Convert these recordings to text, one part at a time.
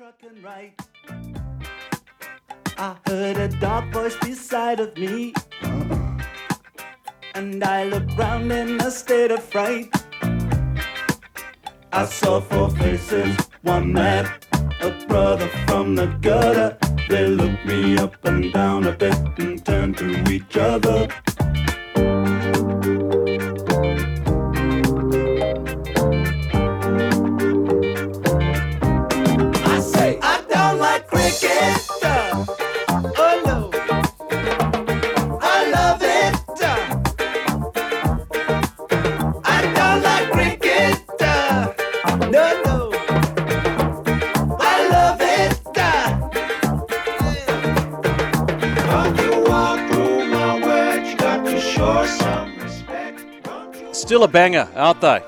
truck and. I heard a dark voice beside of me. Uh-uh. And I looked round in a state of fright. I saw four faces, one man, a brother from the gutter. They looked me up and down a bit and turned to each other. Still a banger, aren't they?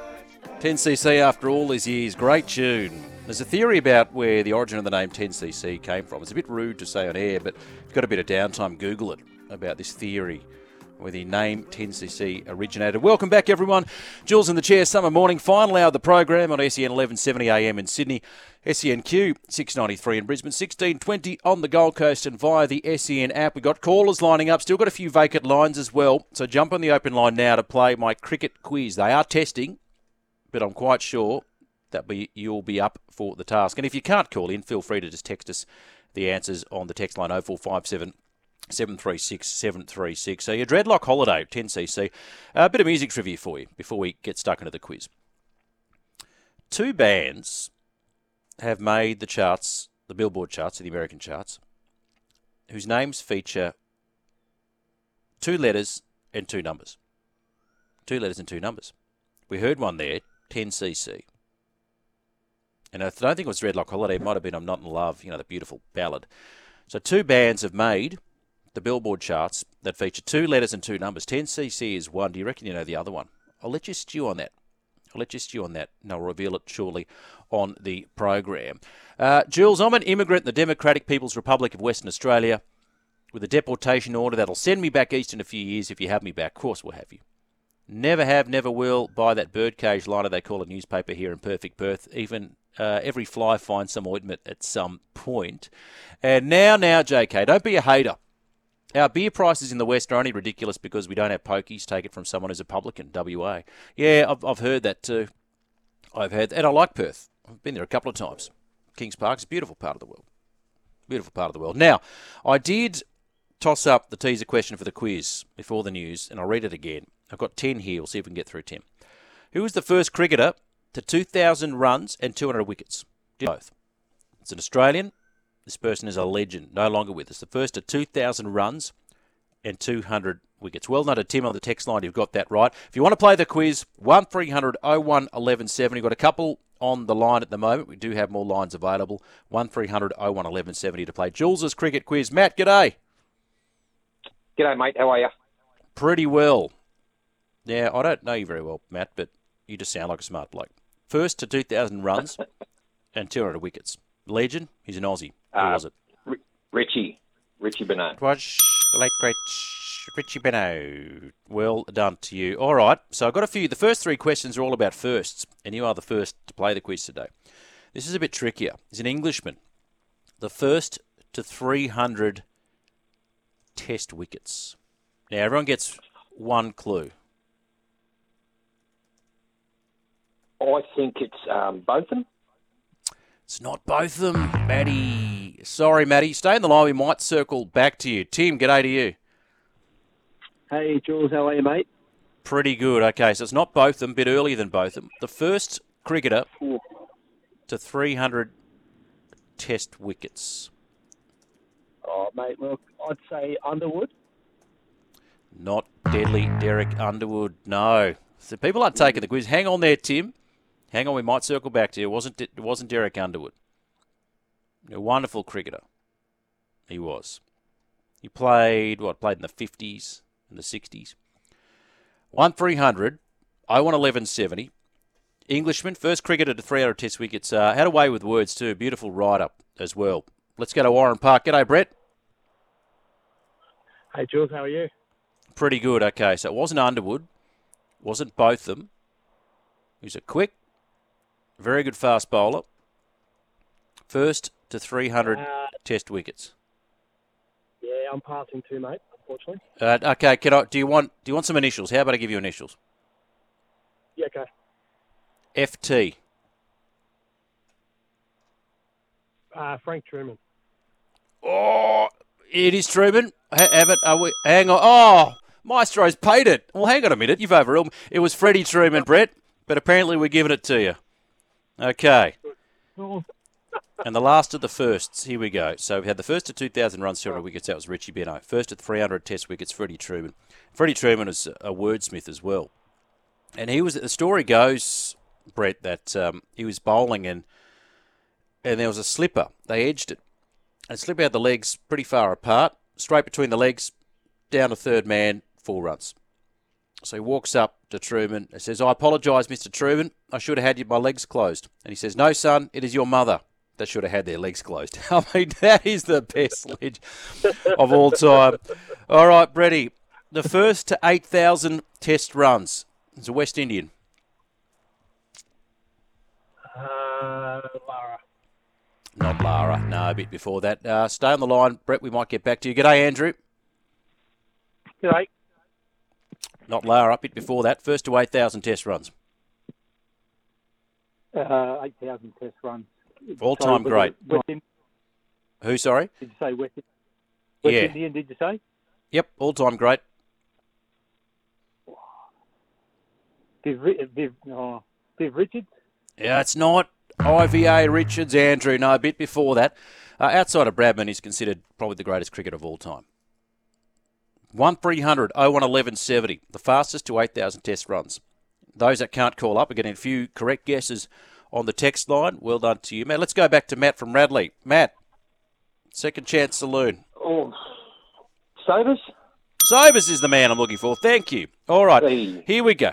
10cc after all these years, great tune. There's a theory about where the origin of the name 10cc came from. It's a bit rude to say on air, but if you've got a bit of downtime, Google it about this theory where the name 10cc originated. Welcome back, everyone. Jules in the chair, summer morning, final hour of the program on SEN 1170 AM in Sydney, SENQ 693 in Brisbane, 1620 on the Gold Coast, and via the SEN app. We've got callers lining up, still got a few vacant lines as well. So jump on the open line now to play my cricket quiz. They are testing but I'm quite sure that you'll be up for the task. And if you can't call in, feel free to just text us the answers on the text line 0457 736 736. So your Dreadlock Holiday, 10cc. A bit of music trivia for you before we get stuck into the quiz. Two bands have made the charts, the Billboard charts, the American charts, whose names feature two letters and two numbers. Two letters and two numbers. We heard one there, 10cc. And I don't think it was Dreadlock Holiday. It might have been I'm Not in Love, you know, the beautiful ballad. So two bands have made the Billboard charts that feature two letters and two numbers. 10cc is one. Do you reckon you know the other one? I'll let you stew on that. I'll let you stew on that, and I'll reveal it shortly on the program. Uh, Jules, I'm an immigrant in the Democratic People's Republic of Western Australia with a deportation order that'll send me back east in a few years if you have me back. Of course, we'll have you. Never have, never will buy that birdcage liner they call a newspaper here in Perfect Perth. Even uh, every fly finds some ointment at some point. And now, now, JK, don't be a hater. Our beer prices in the West are only ridiculous because we don't have pokies. Take it from someone who's a publican, WA. Yeah, I've, I've heard that too. I've heard, and I like Perth. I've been there a couple of times. Kings Park's a beautiful part of the world. Beautiful part of the world. Now, I did toss up the teaser question for the quiz before the news, and I'll read it again. I've got 10 here. We'll see if we can get through 10. Who was the first cricketer to 2,000 runs and 200 wickets? Did both. It's an Australian. This person is a legend, no longer with us. The first to 2,000 runs and 200 wickets. Well done to Tim on the text line. You've got that right. If you want to play the quiz, 1300 01 1170. We've got a couple on the line at the moment. We do have more lines available. 1300 01 1170 to play Jules's cricket quiz. Matt, g'day. G'day, mate. How are you? Pretty well. Yeah, I don't know you very well, Matt, but you just sound like a smart bloke. First to 2,000 runs and 200 wickets. Legend, he's an Aussie. Who Uh, was it? R- Richie. Richie Benaud. It was the late great Richie Benaud. Well done to you. All right, so I've got a few. The first three questions are all about firsts, and you are the first to play the quiz today. This is a bit trickier. He's an Englishman. The first to 300 test wickets. Now, everyone gets one clue. I think it's um, Botham. It's not both of them, Matty. Sorry, Matty. Stay in the line. We might circle back to you. Tim, g'day to you. Hey, Jules, how are you, mate? Pretty good. Okay, so it's not both of them, a bit earlier than both of them. The first cricketer to 300 test wickets. Oh, mate, look, I'd say Underwood. Not deadly Derek Underwood. No. So people aren't taking the quiz. Hang on there, Tim. Hang on, we might circle back to you. It wasn't, it wasn't Derek Underwood. A wonderful cricketer. He was. He played, what, played in the 50s and the 60s. 1 300, I won 1170. Englishman, first cricketer to 300 test wickets. Uh, had way with words too. Beautiful write up as well. Let's go to Warren Park. G'day, Brett. Hey, Jules, how are you? Pretty good. Okay, so it wasn't Underwood, wasn't Botham. He was a quick, very good fast bowler. First to 300 Uh, test wickets. yeah, I'm passing too, mate. Unfortunately. Uh, okay, can I? Do you want? Do you want some initials? How about I give you initials? Yeah, okay. FT. Uh, Frank Trueman. Oh, it is Trueman. Ha- have it. Are we, hang on. Oh, Maestro's paid it. Well, hang on a minute. You've overruled. me. It was Freddie Trueman, Brett, but apparently we're giving it to you. Okay. And the last of the firsts, here we go. So we had the first to 2,000 runs, 200 wickets, that was Richie Benaud. First to 300 test wickets, Freddie Trueman. Freddie Trueman was a wordsmith as well. And he was, the story goes, Brett, that um, he was bowling and and there was a slipper. They edged it. And slip out the legs pretty far apart, straight between the legs, down to third man, four runs. So he walks up to Trueman and says, I apologise, Mr. Trueman. I should have had my legs closed. And he says, No, son, it is your mother that should have had their legs closed. I mean, that is the best sledge of all time. All right, Bretty, the first to 8,000 test runs. It's a West Indian. Uh, Lara. Not Lara. No, a bit before that. Uh, stay on the line, Brett. We might get back to you. G'day, Andrew. G'day. Not Lara. A bit before that. First to 8,000 test runs. Uh, 8,000 test runs. Sorry, was great. West Indian, Who, sorry? did you say West, West Yeah. Indian, did you say? Yep, all-time great. Viv, Ri- Viv, oh, Viv Richards? Yeah, it's not IVA Richards, Andrew. No, a bit before that. Uh, outside of Bradman, he's considered probably the greatest cricketer of all time. 1 300, 01 11 70, the fastest to 8,000 test runs. Those that can't call up are getting a few correct guesses on the text line. Well done to you, Matt. Let's go back to Matt from Radley. Matt, second chance saloon. Oh, Savers? Sobers is the man I'm looking for. Thank you. All right, Hey. here we go.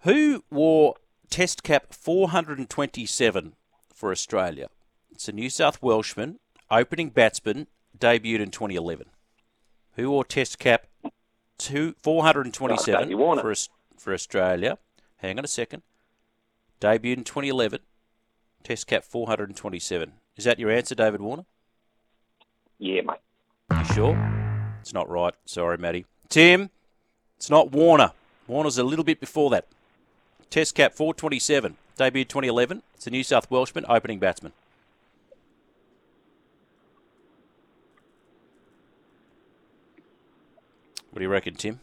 Who wore Test cap 427 for Australia? It's a New South Welshman, opening batsman, debuted in 2011. Who wore Test cap two, 427 Oh, for, for Australia? Hang on a second. Debuted in 2011. Test cap 427. Is that your answer, David Warner? Yeah, mate. You sure? It's not right. Sorry, Matty. Tim, it's not Warner. Warner's a little bit before that. Test cap 427. Debuted 2011. It's a New South Welshman, opening batsman. What do you reckon, Tim?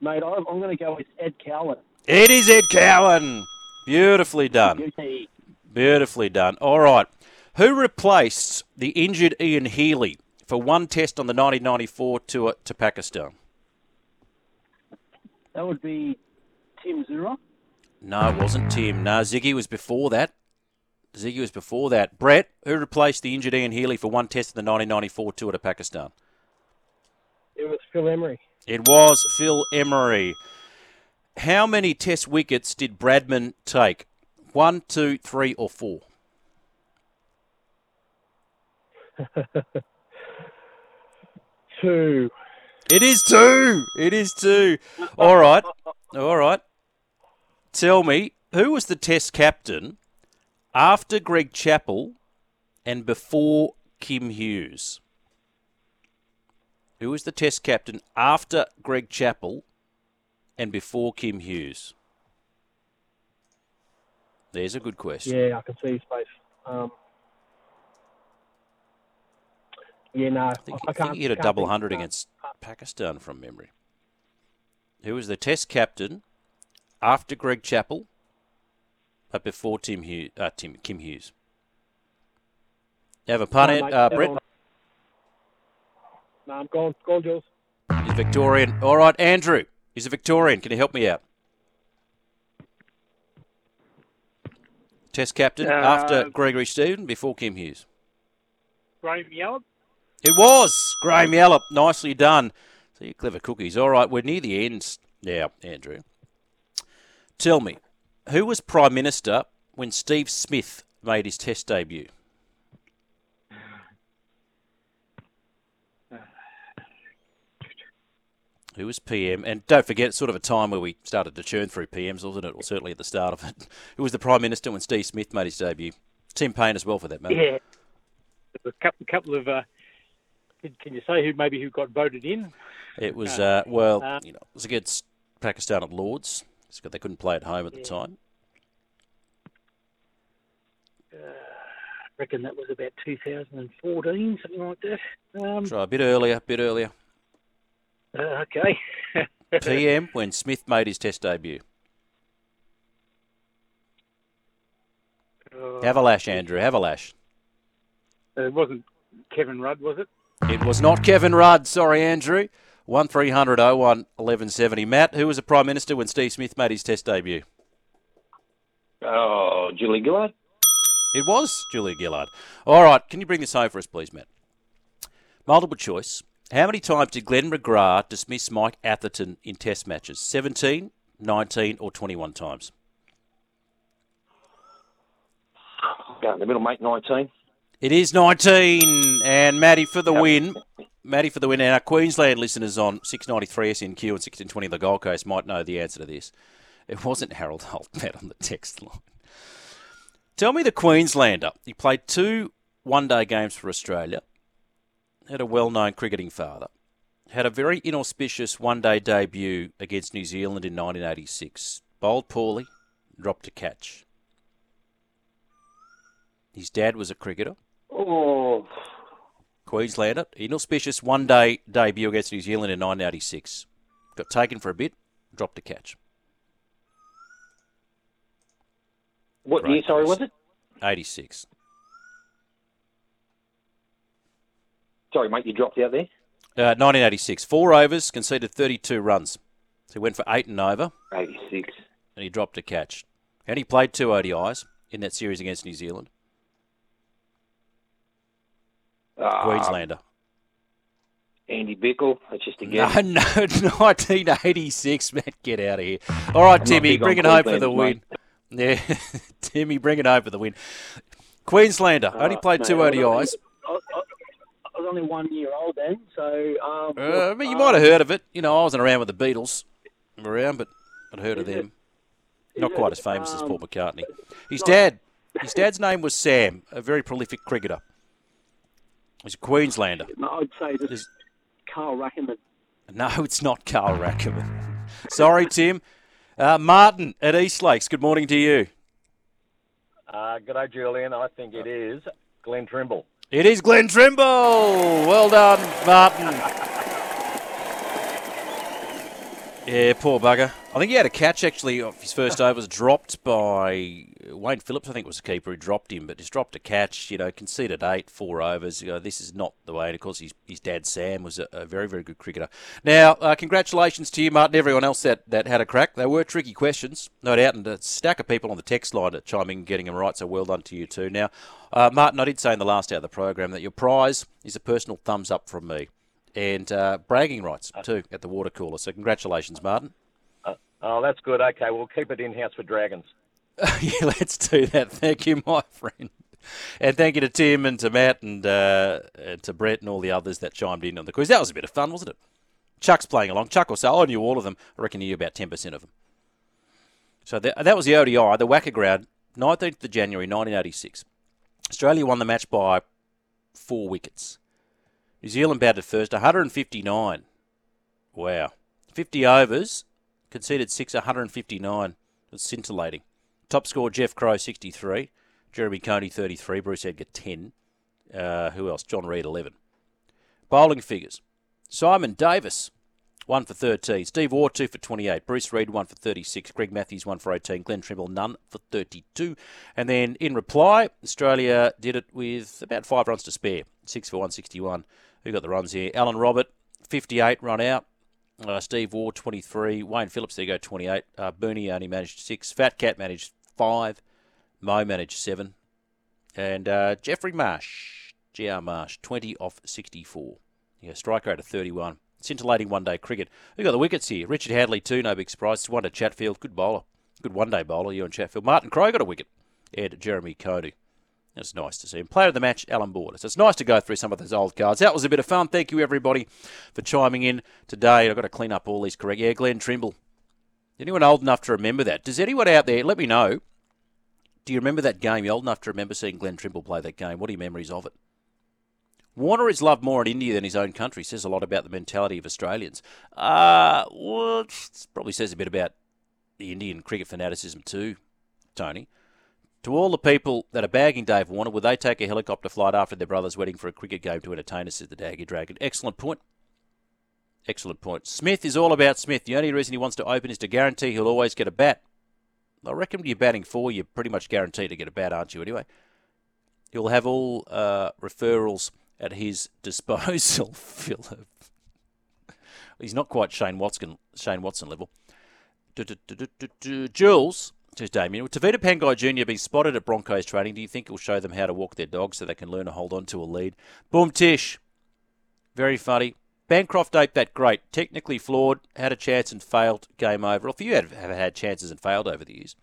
Mate, I'm, I'm going to go with Ed Cowan. It is Ed Cowan. Beautifully done. Beautifully done. All right. Who replaced the injured Ian Healy for one test on the 1994 tour to Pakistan? That would be Tim Zoehrer. No, it wasn't Tim. No, Ziggy was before that. Ziggy was before that. Brett, who replaced the injured Ian Healy for one test in the 1994 tour to Pakistan? It was Phil Emery. It was Phil Emery. How many test wickets did Bradman take? One, two, three, or four? Two. It is two. It is two. All right. All right. Tell me, who was the test captain after Greg Chappell and before Kim Hughes? Who was the test captain after Greg Chappell and before Kim Hughes? There's a good question. Yeah, I can see his face. Um, yeah, no, I think, I I can't. think he hit a double hundred against Pakistan from memory. Who was the Test captain after Greg Chappell, but before Tim Hughes? Uh, Tim Kim Hughes. You have a pun, No, mate, uh, Brett. No, I'm going. Go on, Jules. He's Victorian. All right, Andrew. He's a Victorian. Can you help me out? Test captain Uh, after Gregory Stephen, before Kim Hughes. Graham Yallop. It was Graham Yallop. Nicely done. So you clever cookies. All right, we're near the end now, Andrew. Tell me, who was Prime Minister when Steve Smith made his Test debut? Who was PM, and don't forget, it's sort of a time where we started to churn through PMs, wasn't it? Or certainly at the start of it. Who was the Prime Minister when Steve Smith made his debut? Tim Paine as well, for that matter. Yeah. A couple, couple of. Uh, can- you say who maybe who got voted in? It was uh, well, Uh, you know, it was against Pakistan at Lords. They couldn't play at home at the Yeah. time. I reckon that was about 2014, something like that. Um, Try a bit earlier, a bit earlier. Uh, okay. PM when Smith made his Test debut. Uh, Have a lash, Andrew. Have a lash. it wasn't Kevin Rudd, was it? It was not Kevin Rudd. Sorry, Andrew. One 300 01 1170. Matt, who was the Prime Minister when Steve Smith made his Test debut? Oh, Julie Gillard. It was Julia Gillard. All right, can you bring this home for us, please, Matt? Multiple choice. How many times did Glenn McGrath dismiss Mike Atherton in Test matches? 17, 19, or 21 times? Go in the middle, mate. Nineteen. It is 19, and Matty for the win. Matty for the win. And our Queensland listeners on 693 SNQ and 1620 the Gold Coast might know the answer to this. It wasn't Harold Holt, Matt, on the text line. Tell me the Queenslander. He played two one day games for Australia, had a well known cricketing father, had a very inauspicious one day debut against New Zealand in 1986. Bowled poorly, dropped a catch. His dad was a cricketer. Oh, Queenslander, inauspicious one day debut against New Zealand in 1986. Got taken for a bit, dropped a catch. what Great year? Sorry, was it? 86. Sorry, mate. You dropped out there. Uh, 1986. Four overs, conceded 32 runs. So he went for eight and over, Eighty-six. and he dropped a catch. And he played two ODIs in that series against New Zealand. Uh, Queenslander. Andy Bichel. That's just a No, guess. no, 1986. Man, get out of here. All right, Timmy, bring it home for the win. Queenslanders, Yeah, Timmy, bring it home for the win. Queenslander only Uh, played mate, two ODIs. I, I was only one year old then, so. Um, Uh, I mean, you um, might have heard of it. You know, I wasn't around with the Beatles around, but I'd heard of Is it? them. Not quite it? as famous as Um, Paul McCartney. His not- dad, his dad's name was Sam, a very prolific cricketer. He's a Queenslander. No, I'd say this Is- Carl Rackemann. No, it's not Carl Rackemann. Sorry, Tim. Uh, Martin at East Lakes. Good morning to you. Uh, good day, Julian. I think it is Glenn Trimble. It is Glenn Trimble. Well done, Martin. Yeah, poor bugger. I think he had a catch actually off his first over. Was dropped by Wayne Phillips. I think it was the keeper who dropped him, but just dropped a catch. You know, conceded eight, four overs. You know, this is not the way. And of course, his, his dad Sam was a, a very, very good cricketer. Now, uh, congratulations to you, Martin. Everyone else that, that had a crack. They were tricky questions, no doubt, and a stack of people on the text line chiming in, getting them right. So well done to you too. Now, uh, Martin, I did say in the last hour of the program that your prize is a personal thumbs up from me. And uh, bragging rights too at the water cooler. So congratulations, Martin. Oh, that's good. Okay, we'll keep it in house for Dragons. yeah, let's do that. Thank you, my friend. And thank you to Tim and to Matt and, uh, and to Brett and all the others that chimed in on the quiz. That was a bit of fun, wasn't it? Chuck's playing along. Chuck will say, I knew all of them. I reckon he knew about 10% of them. So that, that was the ODI, the WACA Ground, 19th of January 1986. Australia won the match by four wickets. New Zealand batted first, 159. Wow. 50 overs, conceded six, 159. It's scintillating. Top score, Jeff Crowe, 63. Jeremy Coney, 33. Bruce Edgar, 10. Uh, who else? John Reid, 11. Bowling figures. Simon Davis, 1 for 13. Steve Waugh, 2 for 28. Bruce Reid, 1 for 36. Greg Matthews, 1 for 18. Glenn Trimble, none for 32. And then in reply, Australia did it with about 5 runs to spare. 6 for 161. Who got the runs here? Alan Robert, 58, run out. Uh, Steve Waugh, 23. Wayne Phillips, there go, 28. Uh, Booney only managed 6. Fat Cat managed 5. Mo managed 7. And uh, Geoffrey Marsh, GR Marsh, 20 off 64. Yeah, strike rate of 31. Scintillating one day cricket. Who got the wickets here? Richard Hadlee, too, no big surprise. One to Chatfield, good bowler. Good one day bowler, Ewen Chatfield. Martin Crowe got a wicket. And Jeremy Coney. It's nice to see him. Player of the match, Alan Borders. It's nice to go through some of those old cards. That was a bit of fun. Thank you, everybody, for chiming in today. I've got to clean up all these correct. Yeah, Glenn Trimble. Anyone old enough to remember that? Does anyone out there, let me know, do you remember that game? You're old enough to remember seeing Glenn Trimble play that game? What are your memories of it? Warner is loved more in India than his own country. Says a lot about the mentality of Australians. Uh, well, probably says a bit about the Indian cricket fanaticism too, Tony. To all the people that are bagging Dave Warner, would they take a helicopter flight after their brother's wedding for a cricket game to entertain us? Says the Daggy Dragon. Excellent point. Excellent point. Smith is all about Smith. The only reason he wants to open is to guarantee he'll always get a bat. I reckon when you're batting four, you're pretty much guaranteed to get a bat, aren't you? Anyway, he'll have all uh, referrals at his disposal. Philip. He's not quite Shane Watson, Shane Watson level. Jules, says Damien, with Tevita Pangai Jr. be spotted at Broncos training, do you think he'll show them how to walk their dogs so they can learn to hold on to a lead? Boom Tish. Very funny. Bancroft ain't that great. Technically flawed, had a chance and failed, game over. If you have, have had chances and failed over the years,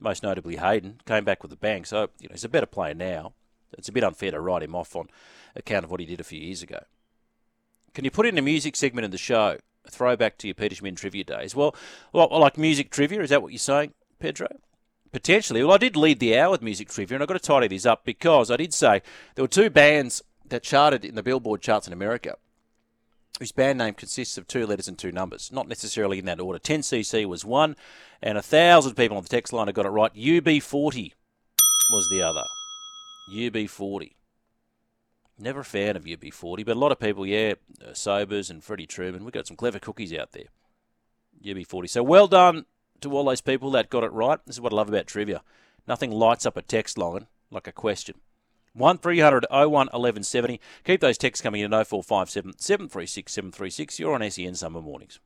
most notably Hayden, came back with a bang. So, you know, he's a better player now. It's a bit unfair to write him off on account of what he did a few years ago. Can you put in a music segment in the show? A throwback to your Peter Schmid trivia days. Well, like music trivia, is that what you're saying, Pedro? Potentially. Well, I did lead the hour with music trivia, and I've got to tidy these up because I did say there were two bands that charted in the Billboard charts in America whose band name consists of two letters and two numbers, not necessarily in that order. 10cc was one, and a thousand people on the text line have got it right. UB40 was the other. UB40. Never a fan of UB40, but a lot of people, yeah, uh, Sobers and Freddie Trueman. We've got some clever cookies out there. UB40. So well done to all those people that got it right. This is what I love about trivia. Nothing lights up a text line like a question. 1300 01 1170. Keep those texts coming in at 0457 736 736. You're on SEN Summer Mornings.